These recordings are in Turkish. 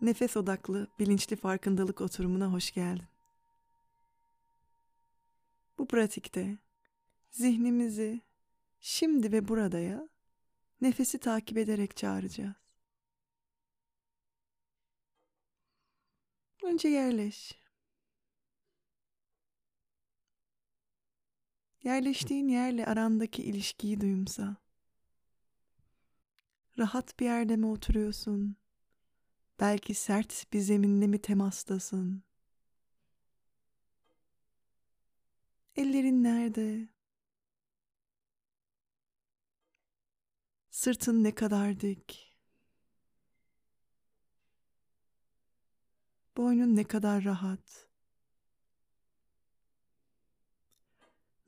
Nefes odaklı, bilinçli farkındalık oturumuna hoş geldin. Bu pratikte zihnimizi şimdi ve buradaya nefesi takip ederek çağıracağız. Önce yerleş. Yerleştiğin yerle arandaki ilişkiyi duyumsa. Rahat bir yerde mi oturuyorsun? Belki sert bir zeminle mi temastasın? Ellerin nerede? Sırtın ne kadar dik? Boynun ne kadar rahat?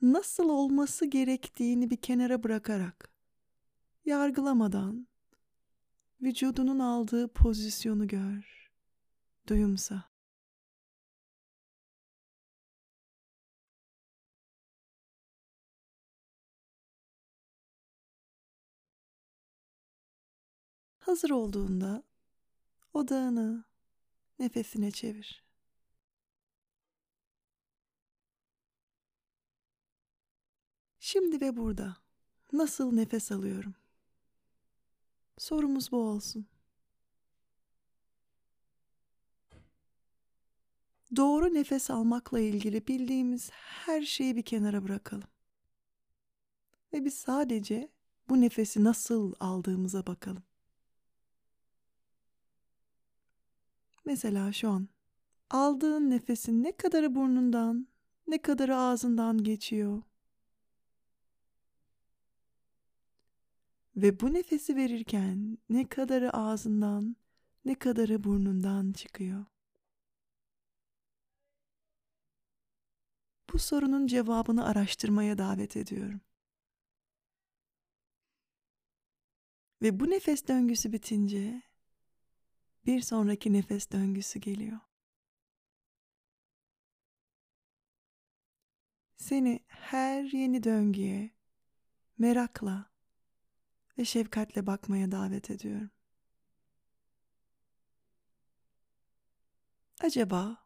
Nasıl olması gerektiğini bir kenara bırakarak, yargılamadan vücudunun aldığı pozisyonu gör, duyumsa. Hazır olduğunda odağını nefesine çevir. Şimdi ve burada nasıl nefes alıyorum? Sorumuz bu olsun. Doğru nefes almakla ilgili bildiğimiz her şeyi bir kenara bırakalım. Ve biz sadece bu nefesi nasıl aldığımıza bakalım. Mesela şu an aldığın nefesin ne kadarı burnundan, ne kadarı ağzından geçiyor? Ve bu nefesi verirken ne kadarı ağzından, ne kadarı burnundan çıkıyor? Bu sorunun cevabını araştırmaya davet ediyorum. Ve bu nefes döngüsü bitince bir sonraki nefes döngüsü geliyor. Seni her yeni döngüye merakla ve şefkatle bakmaya davet ediyorum. Acaba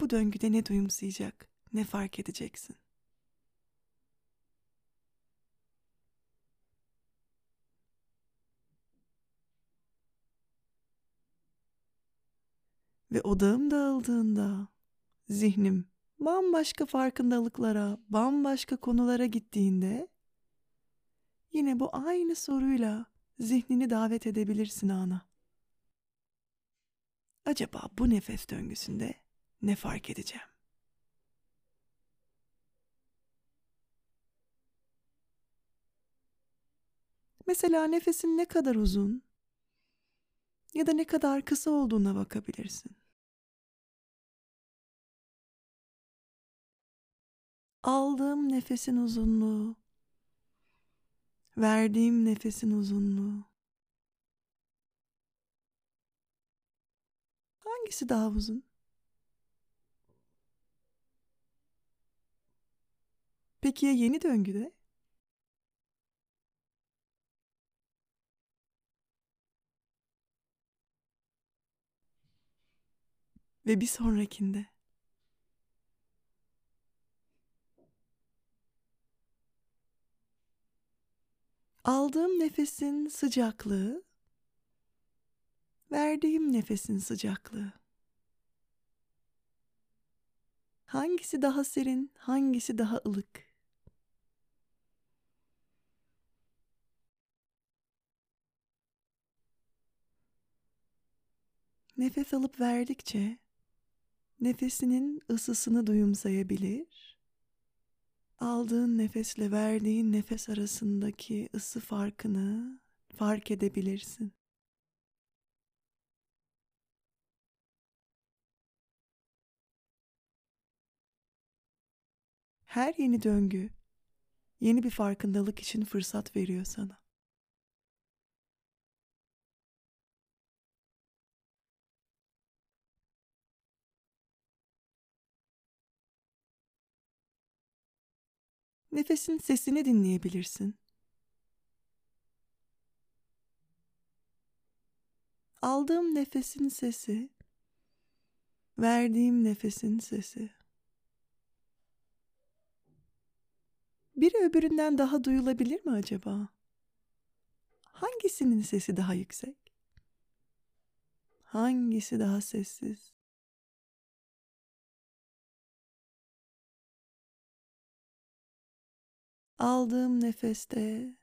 bu döngüde ne duyumsayacak, ne fark edeceksin? Ve odağım dağıldığında zihnim bambaşka farkındalıklara, bambaşka konulara gittiğinde yine bu aynı soruyla zihnini davet edebilirsin ana. Acaba bu nefes döngüsünde ne fark edeceğim? Mesela nefesin ne kadar uzun ya da ne kadar kısa olduğuna bakabilirsin. Aldığım nefesin uzunluğu, verdiğim nefesin uzunluğu. Hangisi daha uzun? Peki ya yeni döngüde? Ve bir sonrakinde? Aldığım nefesin sıcaklığı, verdiğim nefesin sıcaklığı. Hangisi daha serin, hangisi daha ılık? Nefes alıp verdikçe nefesinin ısısını duyumsayabilir aldığın nefesle verdiğin nefes arasındaki ısı farkını fark edebilirsin. Her yeni döngü yeni bir farkındalık için fırsat veriyor sana. Nefesin sesini dinleyebilirsin. aldığım nefesin sesi, verdiğim nefesin sesi. Biri öbüründen daha duyulabilir mi acaba? Hangisinin sesi daha yüksek? Hangisi daha sessiz? Aldığım nefeste,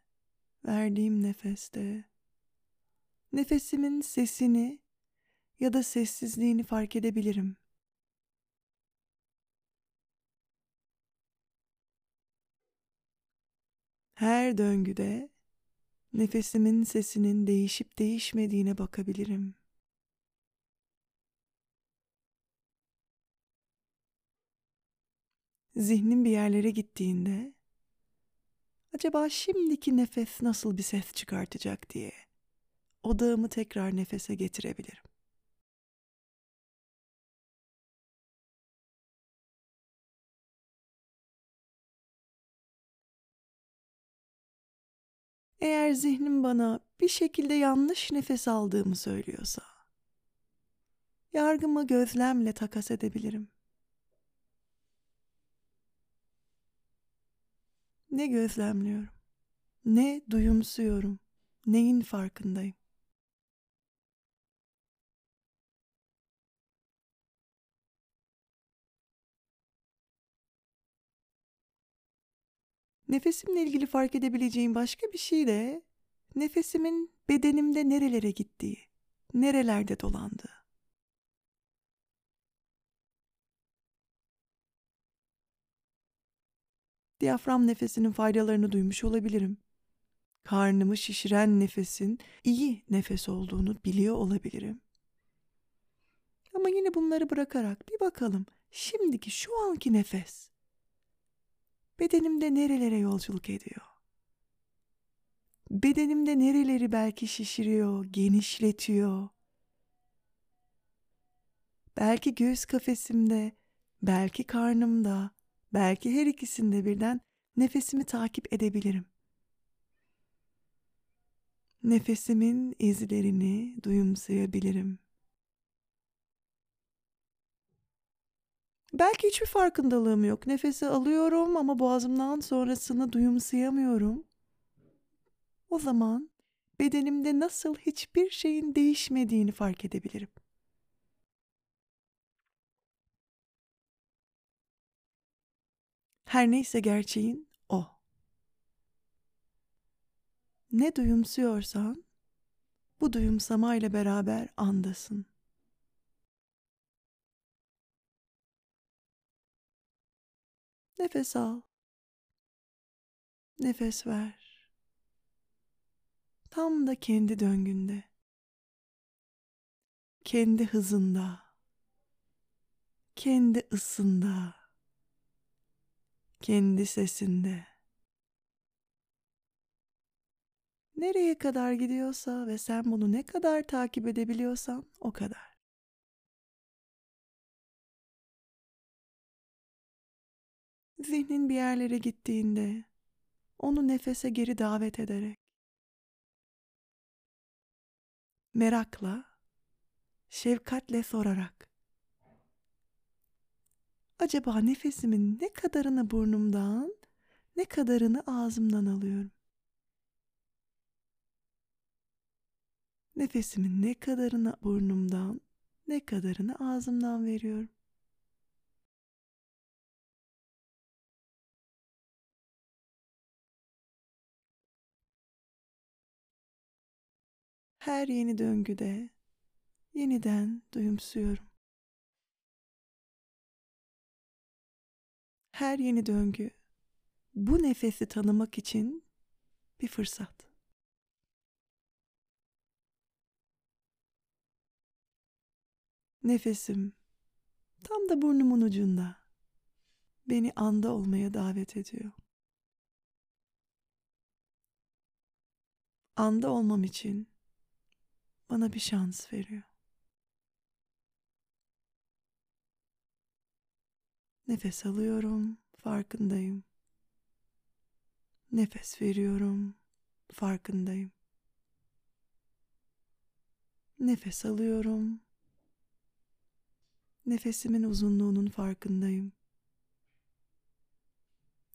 verdiğim nefeste, nefesimin sesini ya da sessizliğini fark edebilirim. Her döngüde nefesimin sesinin değişip değişmediğine bakabilirim. Zihnim bir yerlere gittiğinde acaba şimdiki nefes nasıl bir ses çıkartacak diye odağımı tekrar nefese getirebilirim. Eğer zihnim bana bir şekilde yanlış nefes aldığımı söylüyorsa, yargımı gözlemle takas edebilirim. Ne gözlemliyorum? Ne duyumsuyorum? Neyin farkındayım? Nefesimle ilgili fark edebileceğim başka bir şey de nefesimin bedenimde nerelere gittiği, nerelerde dolandığı. Diyafram nefesinin faydalarını duymuş olabilirim. Karnımı şişiren nefesin iyi nefes olduğunu biliyor olabilirim. Ama yine bunları bırakarak bir bakalım şimdiki şu anki nefes bedenimde nerelere yolculuk ediyor? Bedenimde nereleri belki şişiriyor, genişletiyor? Belki göğüs kafesimde, belki karnımda, belki her ikisinde birden nefesimi takip edebilirim. Nefesimin izlerini duyumsayabilirim. Belki hiçbir farkındalığım yok. Nefesi alıyorum ama boğazımdan sonrasını duyumsayamıyorum. O zaman bedenimde nasıl hiçbir şeyin değişmediğini fark edebilirim. Her neyse gerçeğin o. Ne duyumsuyorsan bu duyumsamayla beraber andasın. Nefes al. Nefes ver. Tam da kendi döngünde. Kendi hızında. Kendi ısında. Kendi sesinde. Nereye kadar gidiyorsa ve sen bunu ne kadar takip edebiliyorsan o kadar. Zihnin bir yerlere gittiğinde onu nefese geri davet ederek merakla, şefkatle sorarak acaba nefesimin ne kadarını burnumdan, ne kadarını ağzımdan alıyorum? Nefesimin ne kadarını burnumdan, ne kadarını ağzımdan veriyorum? her yeni döngüde yeniden duyumsuyorum. Her yeni döngü bu nefesi tanımak için bir fırsat. Nefesim tam da burnumun ucunda beni anda olmaya davet ediyor. Anda olmam için bana bir şans veriyor. Nefes alıyorum, farkındayım. Nefes veriyorum, farkındayım. Nefes alıyorum. Nefesimin uzunluğunun farkındayım.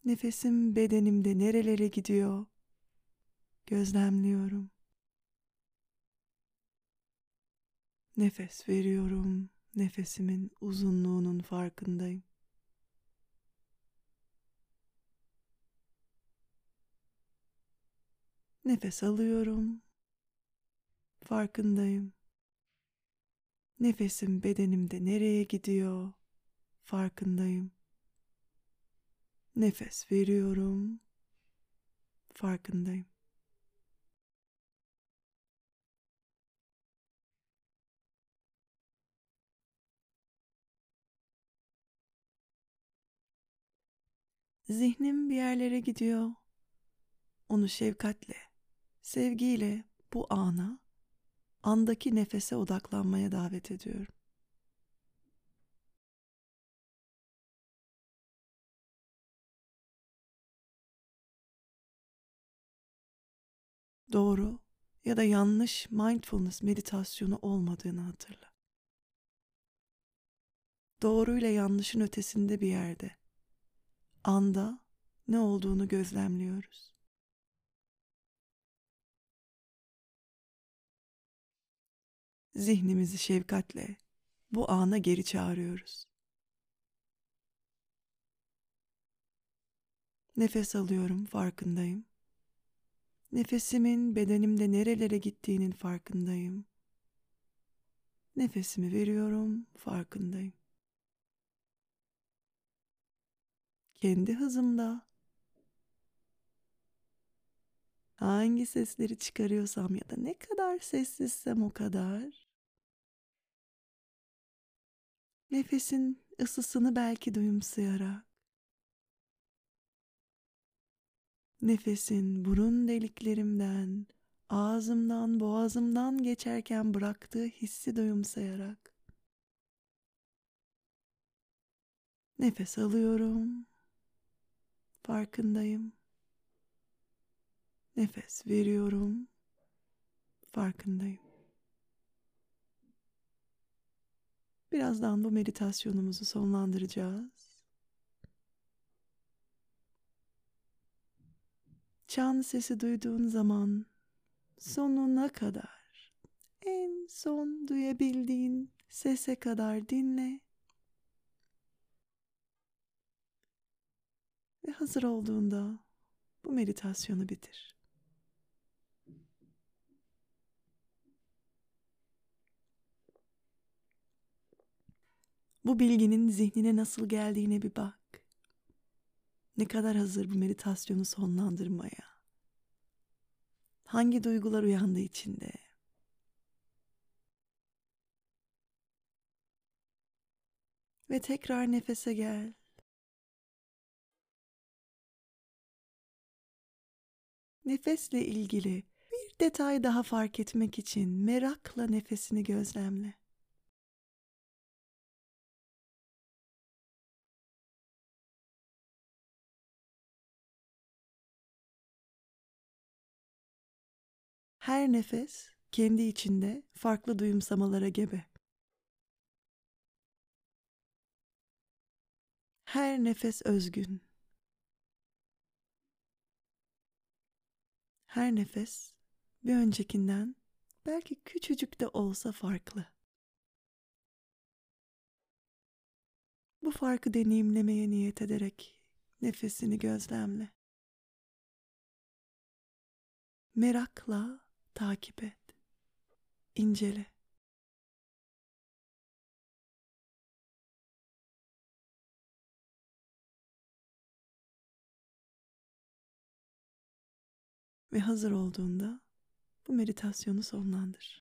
Nefesim bedenimde nerelere gidiyor? Gözlemliyorum. Nefes veriyorum. Nefesimin uzunluğunun farkındayım. Nefes alıyorum. Farkındayım. Nefesim bedenimde nereye gidiyor? Farkındayım. Nefes veriyorum. Farkındayım. Zihnim bir yerlere gidiyor. Onu şefkatle, sevgiyle bu ana, andaki nefese odaklanmaya davet ediyorum. Doğru ya da yanlış mindfulness meditasyonu olmadığını hatırla. Doğruyla yanlışın ötesinde bir yerde, anda ne olduğunu gözlemliyoruz. Zihnimizi şefkatle bu ana geri çağırıyoruz. Nefes alıyorum, farkındayım. Nefesimin bedenimde nerelere gittiğinin farkındayım. Nefesimi veriyorum, farkındayım. Kendi hızımda hangi sesleri çıkarıyorsam ya da ne kadar sessizsem o kadar nefesin ısısını belki duyumsayarak Nefesin burun deliklerimden, ağzımdan, boğazımdan geçerken bıraktığı hissi duyumsayarak nefes alıyorum. Farkındayım. Nefes veriyorum. Farkındayım. Birazdan bu meditasyonumuzu sonlandıracağız. Çan sesi duyduğun zaman sonuna kadar en son duyabildiğin sese kadar dinle. Ve hazır olduğunda bu meditasyonu bitir. Bu bilginin zihnine nasıl geldiğine bir bak. Ne kadar hazır bu meditasyonu sonlandırmaya? Hangi duygular uyandı içinde? Ve tekrar nefese gel. Nefesle ilgili bir detay daha fark etmek için merakla nefesini gözlemle. Her nefes kendi içinde farklı duyumsamalara gebe. Her nefes özgün. Her nefes bir öncekinden belki küçücük de olsa farklı. Bu farkı deneyimlemeye niyet ederek nefesini gözlemle. Merakla takip et. incele. Ve hazır olduğunda bu meditasyonu sonlandır.